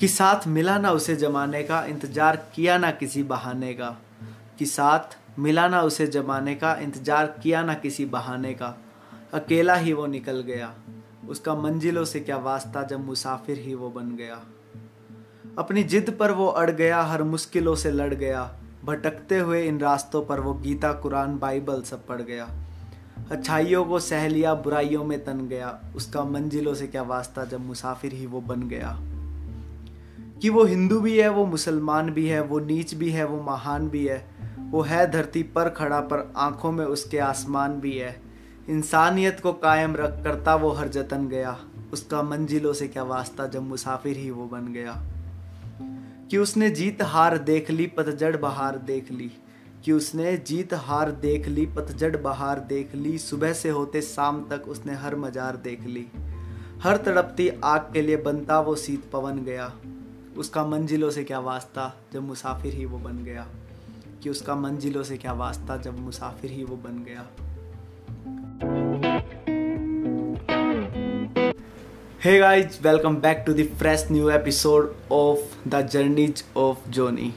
कि साथ मिला ना उसे जमाने का, इंतज़ार किया ना किसी बहाने का। कि साथ मिला ना उसे जमाने का, इंतज़ार किया ना किसी बहाने का। अकेला ही वो निकल गया। उसका मंजिलों से क्या वास्ता जब मुसाफिर ही वो बन गया। अपनी जिद पर वो अड़ गया, हर मुश्किलों से लड़ गया। भटकते हुए इन रास्तों पर वो गीता, कुरान, बाइबल सब पढ़ गया। अच्छाइयों को सह लिया, बुराइयों में तन गया। उसका मंजिलों से क्या वास्ता जब मुसाफिर ही वो बन गया। कि वो हिंदू भी है, वो मुसलमान भी है, वो नीच भी है, वो महान भी है। वो है धरती पर खड़ा, पर आँखों में उसके आसमान भी है। इंसानियत को कायम रख करता वो हर जतन गया। उसका मंजिलों से क्या वास्ता जब मुसाफिर ही वो बन गया? कि उसने जीत हार देख ली पतझड़ बहार देख ली। कि उसने जीत हार देख ली पतझड़ बहार देख ली। सुबह से होते शाम तक उसने हर मजार देख ली। हर तड़पती आग के लिए बनता वो शीत पवन गया। उसका मंजिलों से क्या वास्ता जब मुसाफिर ही वो बन गया? कि उसका मंजिलों से क्या वास्ता जब मुसाफिर ही वो बन गया? Hey guys welcome back to the fresh new episode of the journeys of Johnny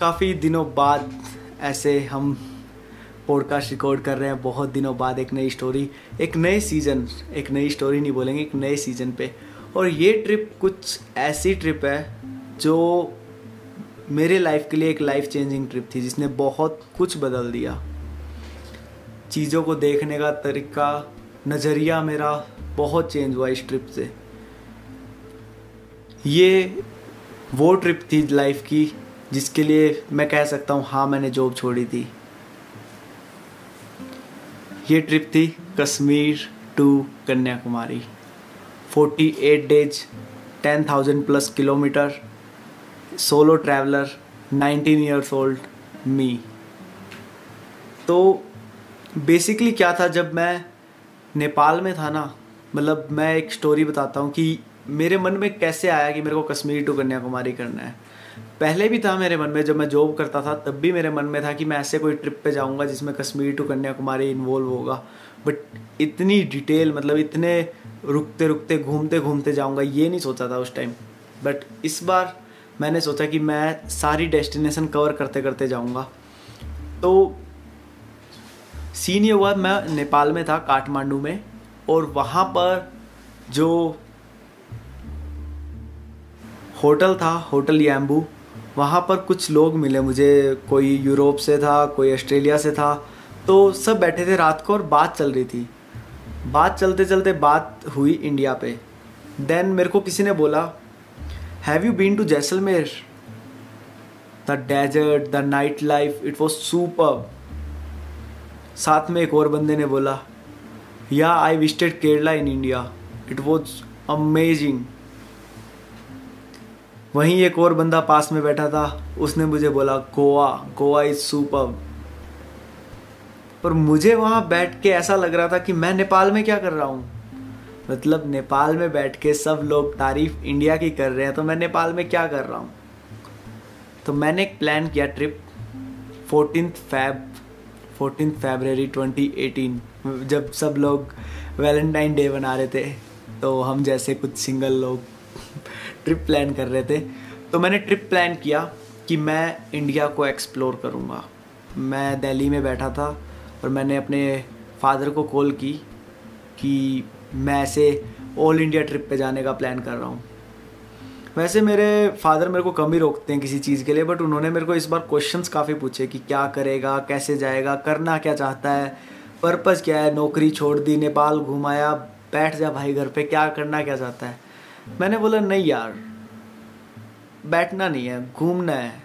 काफ़ी दिनों बाद ऐसे हम पॉडकास्ट रिकॉर्ड कर रहे हैं। बहुत दिनों बाद एक नई स्टोरी एक नए सीज़न एक नई स्टोरी नहीं बोलेंगे, एक नए सीज़न पे। और ये ट्रिप कुछ ऐसी ट्रिप है जो मेरे लाइफ के लिए एक लाइफ चेंजिंग ट्रिप थी, जिसने बहुत कुछ बदल दिया। चीज़ों को देखने का तरीका, नज़रिया मेरा बहुत चेंज हुआ इस ट्रिप से। ये वो ट्रिप थी लाइफ की, जिसके लिए मैं कह सकता हूँ हाँ मैंने जॉब छोड़ी थी। ये ट्रिप थी Kashmir to Kanyakumari. 48 days 10,000 plus kilometre solo traveller 19 years old me तो बेसिकली क्या था जब मैं नेपाल में था ना मतलब मैं एक स्टोरी बताता हूँ कि मेरे मन में कैसे आया कि मेरे को कश्मीर टू कन्याकुमारी करना है। पहले भी था मेरे मन में जब मैं जॉब करता था तब भी मेरे मन में था कि मैं ऐसे कोई ट्रिप पे जाऊँगा जिसमें कश्मीर टू कन्याकुमारी इन्वॉल्व होगा। बट इतनी डिटेल मतलब इतने रुकते रुकते घूमते घूमते जाऊँगा, ये नहीं सोचा था उस टाइम बट इस बार मैंने सोचा कि मैं सारी डेस्टिनेशन कवर करते करते जाऊँगा। तो सीन ये हुआ, मैं नेपाल में था, काठमांडू में, और वहाँ पर जो होटल था, होटल यम्बू, वहाँ पर कुछ लोग मिले मुझे। कोई यूरोप से था, कोई ऑस्ट्रेलिया से था। तो सब बैठे थे रात को और बात चल रही थी। बात चलते चलते बात हुई इंडिया पे। देन मेरे को किसी ने बोला have you been to Jaisalmer the desert the night life it was super साथ में एक और बंदे ने बोला yeah I visited Kerala in India it was amazing वहीं एक और बंदा पास में बैठा था, उसने मुझे बोला गोवा गोवा इज़ सुपर पर मुझे वहाँ बैठ के ऐसा लग रहा था कि मैं नेपाल में क्या कर रहा हूँ। मतलब नेपाल में बैठ के सब लोग तारीफ़ इंडिया की कर रहे हैं तो मैं नेपाल में क्या कर रहा हूँ? तो मैंने एक प्लान किया trip fourteen Feb fourteen February 2018 जब सब लोग वैलेंटाइन डे बना रहे थे तो हम जैसे कुछ सिंगल लोग ट्रिप प्लान कर रहे थे। तो मैंने ट्रिप प्लान किया कि मैं इंडिया को एक्सप्लोर करूँगा। मैं दिल्ली में बैठा था और मैंने अपने फादर को कॉल की कि मैं ऐसे ऑल इंडिया ट्रिप पे जाने का प्लान कर रहा हूँ। वैसे मेरे फादर मेरे को कम ही रोकते हैं किसी चीज़ के लिए बट उन्होंने मेरे को इस बार क्वेश्चंस काफ़ी पूछे कि क्या करेगा, कैसे जाएगा, करना क्या चाहता है पर्पज़ क्या है, नौकरी छोड़ दी, नेपाल घुमाया, बैठ जा भाई घर पे, क्या करना क्या चाहता है? मैंने बोला, नहीं यार, बैठना नहीं है, घूमना है।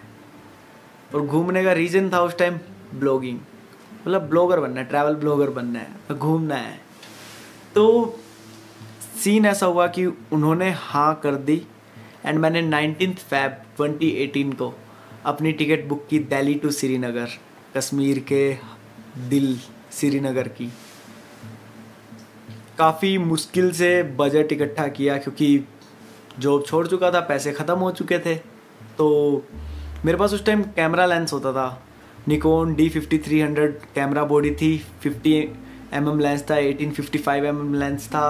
और घूमने का रीज़न था उस टाइम ब्लॉगिंग मतलब ब्लॉगर बनना है ट्रैवल ब्लॉगर बनना है घूमना है। तो सीन ऐसा हुआ कि उन्होंने हाँ कर दी एंड मैंने नाइनटीन फैब 2018 को अपनी टिकट बुक की दिल्ली टू श्रीनगर कश्मीर के दिल श्रीनगर की। काफ़ी मुश्किल से बजट इकट्ठा किया क्योंकि जॉब छोड़ चुका था, पैसे ख़त्म हो चुके थे तो मेरे पास उस टाइम कैमरा लेंस होता था। Nikon D fifty three hundred camera body थी फिफ्टी एम एम लेंस था eighteen fifty five M M lens था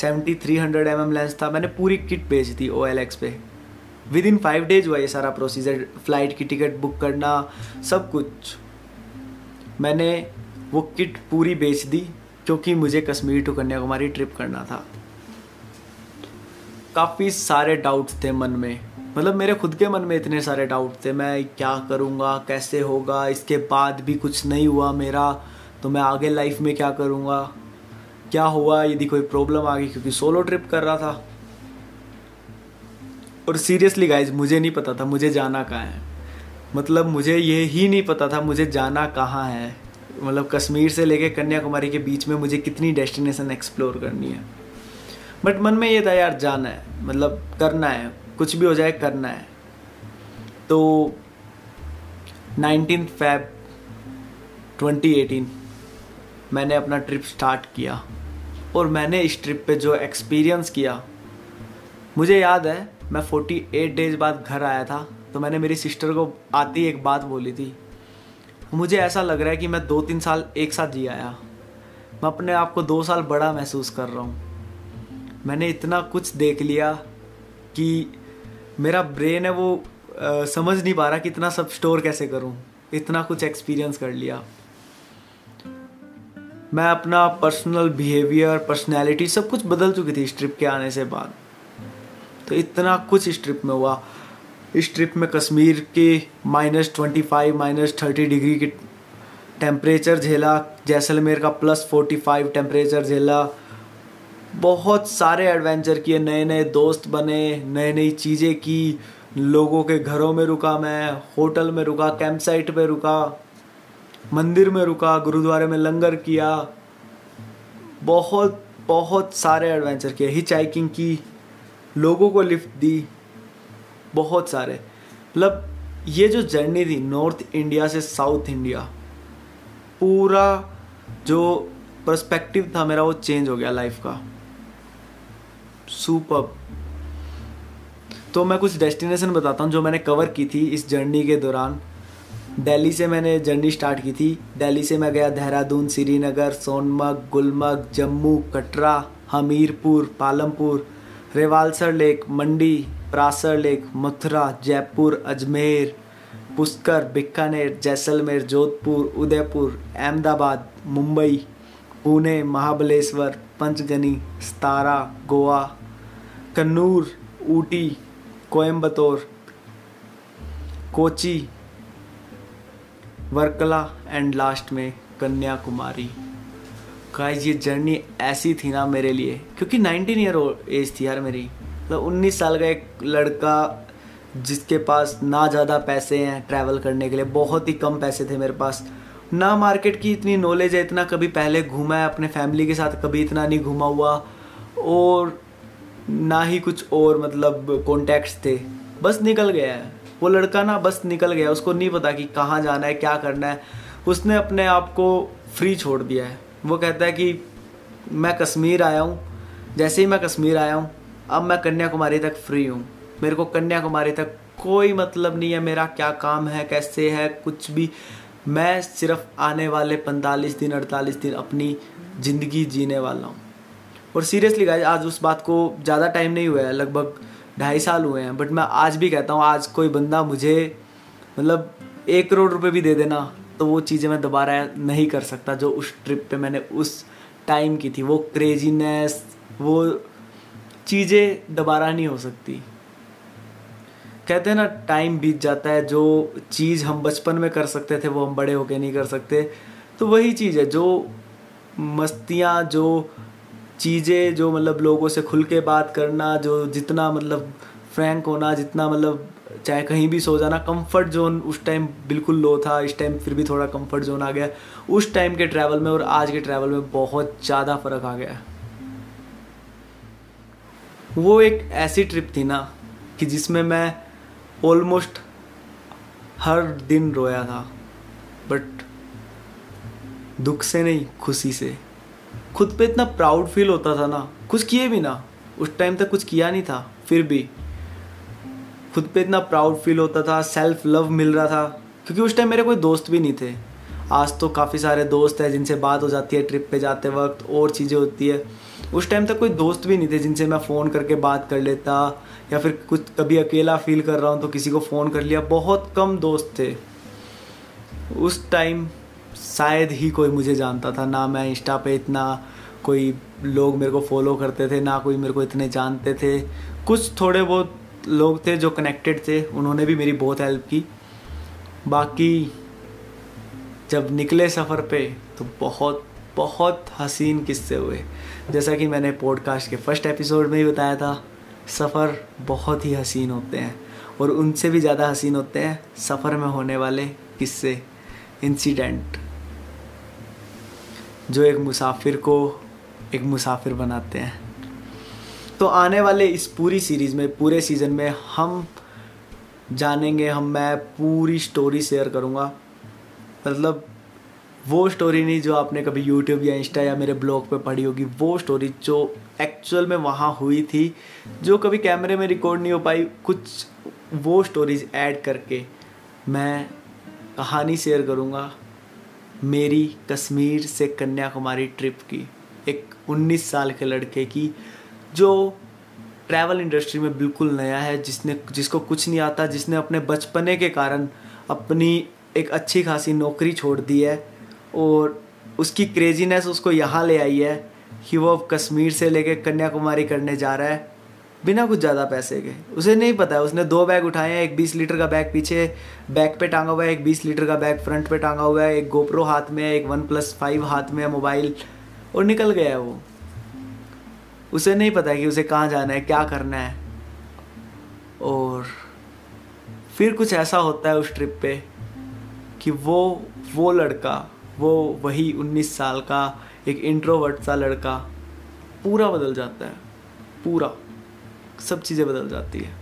seventy three hundred M M lens था मैंने पूरी किट बेच दी ओ एल एक्स पे विद इन फाइव डेज़ हुआ ये सारा प्रोसीजर फ़्लाइट की टिकट बुक करना सब कुछ मैंने वो किट पूरी बेच दी क्योंकि मुझे कश्मीर टू कन्याकुमारी ट्रिप करना था काफ़ी सारे डाउट्स थे मन में मतलब मेरे खुद के मन में इतने सारे डाउट थे, मैं क्या करूँगा, कैसे होगा, इसके बाद भी कुछ नहीं हुआ मेरा तो मैं आगे लाइफ में क्या करूँगा? क्या हुआ? यदि कोई प्रॉब्लम आ गई, क्योंकि सोलो ट्रिप कर रहा था। और सीरियसली गाइज़ मुझे नहीं पता था, मुझे जाना कहाँ है। मतलब मुझे ये ही नहीं पता था, मुझे जाना कहाँ है। मतलब कश्मीर से लेके कन्याकुमारी के बीच में मुझे कितनी डेस्टिनेशन एक्सप्लोर करनी है। बट मन में ये था, यार, जाना है मतलब करना है। कुछ भी हो जाए करना है। तो नाइनटीन फैब 2018 मैंने अपना ट्रिप स्टार्ट किया और मैंने इस ट्रिप पे जो एक्सपीरियंस किया, मुझे याद है, मैं 48 डेज़ बाद घर आया था तो मैंने मेरी सिस्टर को आती एक बात बोली थी, मुझे ऐसा लग रहा है कि मैं दो तीन साल एक साथ जी आया। मैं अपने आप को दो साल बड़ा महसूस कर रहा हूँ। मैंने इतना कुछ देख लिया कि मेरा ब्रेन है वो आ, समझ नहीं पा रहा कि इतना सब स्टोर कैसे करूँ। इतना कुछ एक्सपीरियंस कर लिया। मैं अपना पर्सनल बिहेवियर पर्सनैलिटी सब कुछ बदल चुकी थी इस ट्रिप के आने से बाद। तो इतना कुछ इस ट्रिप में हुआ। इस ट्रिप में कश्मीर के minus twenty five minus thirty degree के टेम्परेचर झेला। जैसलमेर का प्लस फोर्टी फाइव टेम्परेचर झेला। बहुत सारे एडवेंचर किए नए नए दोस्त बने नई नई चीज़ें की, लोगों के घरों में रुका मैं, होटल में रुका कैंप साइट पे रुका, मंदिर में रुका, गुरुद्वारे में लंगर किया। बहुत बहुत सारे एडवेंचर किए हिच हाइकिंग की, लोगों को लिफ्ट दी, बहुत सारे। मतलब ये जो जर्नी थी नॉर्थ इंडिया से साउथ इंडिया पूरा जो पर्सपेक्टिव था मेरा वो चेंज हो गया लाइफ का। सुपर तो मैं कुछ डेस्टिनेशन बताता हूँ जो मैंने कवर की थी इस जर्नी के दौरान। दिल्ली से मैंने जर्नी स्टार्ट की थी। दिल्ली से मैं गया Dehradun, Srinagar, Sonamarg, Gulmarg, Jammu, Katra, Hamirpur, Palampur, Rewalsar lake, Mandi, Prashar lake, Mathura, Jaipur, Ajmer, Pushkar, Bikaner, Jaisalmer, Jodhpur, Udaipur, Ahmedabad, Mumbai. Pune, Mahabaleshwar, Panchgani, Satara, Goa, Kannur, Ooty Coimbatore Kochi, Varkala and last में Kanyakumari. Guys ये journey ऐसी थी ना मेरे लिए, क्योंकि 19 year as थी यार मेरी। मतलब 19 साल का एक लड़का जिसके पास ना ज़्यादा पैसे हैं ट्रैवल करने के लिए, बहुत ही कम पैसे थे मेरे पास। ना मार्केट की इतनी नॉलेज है, इतना कभी पहले घूमा है अपने फैमिली के साथ, कभी इतना नहीं घूमा हुआ, और ना ही कुछ और मतलब कॉन्टैक्ट्स थे। बस निकल गया है। वो लड़का ना बस निकल गया, उसको नहीं पता कि कहाँ जाना है, क्या करना है। उसने अपने आप को फ्री छोड़ दिया है। वो कहता है कि मैं कश्मीर आया हूँ। जैसे ही मैं कश्मीर आया हूँ, अब मैं कन्याकुमारी तक फ्री हूँ। मेरे को कन्याकुमारी तक कोई मतलब नहीं है, मेरा क्या काम है, कैसे है, कुछ भी। मैं सिर्फ़ आने वाले पैंतालीस दिन, अड़तालीस दिन अपनी ज़िंदगी जीने वाला हूँ। और सीरियसली गाइज़ आज उस बात को ज़्यादा टाइम नहीं हुआ है, लगभग ढाई साल हुए हैं बट मैं आज भी कहता हूँ, आज कोई बंदा मुझे मतलब एक करोड़ रुपए भी दे देना तो वो चीज़ें मैं दोबारा नहीं कर सकता जो उस ट्रिप पे मैंने उस टाइम की थी। वो क्रेजीनेस वो चीज़ें दोबारा नहीं हो सकती। कहते हैं ना टाइम बीत जाता है, जो चीज़ हम बचपन में कर सकते थे, वो हम बड़े होके नहीं कर सकते। तो वही चीज़ है, जो मस्तियाँ, जो चीज़ें, जो मतलब लोगों से खुल के बात करना, जो जितना मतलब फ्रैंक होना, जितना मतलब चाहे कहीं भी सो जाना कंफर्ट जोन उस टाइम बिल्कुल लो था, इस टाइम फिर भी थोड़ा कंफर्ट जोन आ गया। उस टाइम के ट्रैवल में और आज के ट्रैवल में बहुत ज़्यादा फ़र्क आ गया वो एक ऐसी ट्रिप थी ना, कि जिसमें मैं ऑलमोस्ट हर दिन रोया था बट दुख से नहीं, खुशी से। खुद पे इतना प्राउड फील होता था ना, कुछ किए भी ना, उस टाइम तक कुछ किया नहीं था, फिर भी। खुद पे इतना प्राउड फील होता था सेल्फ लव मिल रहा था, क्योंकि उस टाइम मेरे कोई दोस्त भी नहीं थे। आज तो काफ़ी सारे दोस्त हैं जिनसे बात हो जाती है ट्रिप पे जाते वक्त और चीज़ें होती है। उस टाइम तक कोई दोस्त भी नहीं थे जिनसे मैं फ़ोन करके बात कर लेता, या फिर कुछ कभी अकेला फील कर रहा हूँ तो किसी को फ़ोन कर लिया, बहुत कम दोस्त थे। उस टाइम शायद ही कोई मुझे जानता था, ना मैं इंस्टा पे इतना कोई लोग मेरे को फॉलो करते थे, ना कोई मेरे को इतने जानते थे। कुछ थोड़े बहुत लोग थे जो कनेक्टेड थे, उन्होंने भी मेरी बहुत हेल्प की। बाकी जब निकले सफ़र पे तो बहुत बहुत हसीन किस्से हुए। जैसा कि मैंने पॉडकास्ट के फ़र्स्ट एपिसोड में ही बताया था, सफ़र बहुत ही हसीन होते हैं और उनसे भी ज़्यादा हसीन होते हैं सफ़र में होने वाले किस्से इंसिडेंट जो एक मुसाफिर को एक मुसाफिर बनाते हैं। तो आने वाले इस पूरी सीरीज़ में, पूरे सीज़न में हम जानेंगे, हम मैं पूरी स्टोरी शेयर करूँगा। मतलब वो स्टोरी नहीं जो आपने कभी यूट्यूब या इंस्टा या मेरे ब्लॉग पे पढ़ी होगी, वो स्टोरी जो एक्चुअल में वहाँ हुई थी, जो कभी कैमरे में रिकॉर्ड नहीं हो पाई, कुछ वो स्टोरीज ऐड करके मैं कहानी शेयर करूँगा मेरी कश्मीर से कन्याकुमारी ट्रिप की, एक 19 साल के लड़के की, जो ट्रैवल इंडस्ट्री में बिल्कुल नया है, जिसने, जिसको कुछ नहीं आता, जिसने अपने बचपने के कारण अपनी एक अच्छी खासी नौकरी छोड़ दी है। और उसकी क्रेजीनेस उसको यहाँ ले आई है। कि वो अब कश्मीर से लेके कन्याकुमारी करने जा रहा है। बिना कुछ ज़्यादा पैसे के। उसे नहीं पता है। उसने दो बैग उठाए हैं। एक बीस लीटर का बैग पीछे बैक पे टांगा हुआ है। एक बीस लीटर का बैग फ्रंट पे टांगा हुआ है। एक गोप्रो हाथ में है। एक वन प्लस फाइव हाथ में है मोबाइल। और निकल गया है वो। उसे नहीं पता है कि उसे कहाँ जाना है, क्या करना है। और फिर कुछ ऐसा होता है उस ट्रिप पे कि वो वो लड़का वो वही 19 साल का एक इंट्रोवर्ट सा लड़का पूरा बदल जाता है, पूरा, सब चीज़ें बदल जाती है।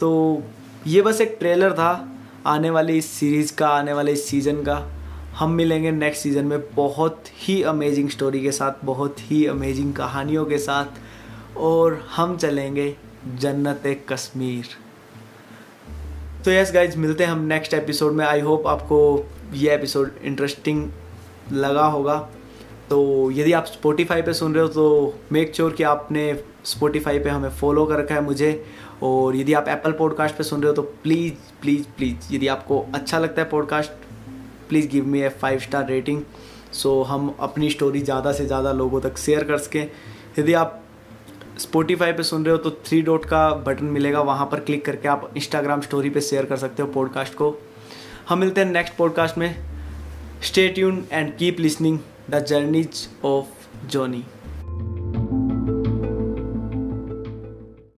तो ये बस एक ट्रेलर था, आने वाली इस सीरीज़ का, आने वाले इस सीज़न का। हम मिलेंगे नेक्स्ट सीज़न में बहुत ही अमेजिंग स्टोरी के साथ, बहुत ही अमेजिंग कहानियों के साथ, और हम चलेंगे जन्नत कश्मीर। तो यस गाइज़ मिलते हैं हम नेक्स्ट एपिसोड में। आई होप आपको ये एपिसोड इंटरेस्टिंग लगा होगा। तो यदि आप स्पोटिफाई पे सुन रहे हो तो मेक श्योर sure कि आपने स्पोटिफाई पे हमें फॉलो कर रखा है मुझे। और यदि आप एप्पल पॉडकास्ट पे सुन रहे हो तो प्लीज़ प्लीज़ प्लीज़ यदि आपको अच्छा लगता है podcast please give me a five star rating so हम अपनी स्टोरी ज़्यादा से ज़्यादा लोगों तक शेयर कर सकें। यदि आप स्पोटिफाई पे सुन रहे हो तो थ्री डॉट का बटन मिलेगा। वहाँ पर क्लिक करके आप इंस्टाग्राम स्टोरी पे शेयर कर सकते हो पॉडकास्ट को। हम मिलते हैं नेक्स्ट पॉडकास्ट में. Stay tune and keep listening the journeys of Johnny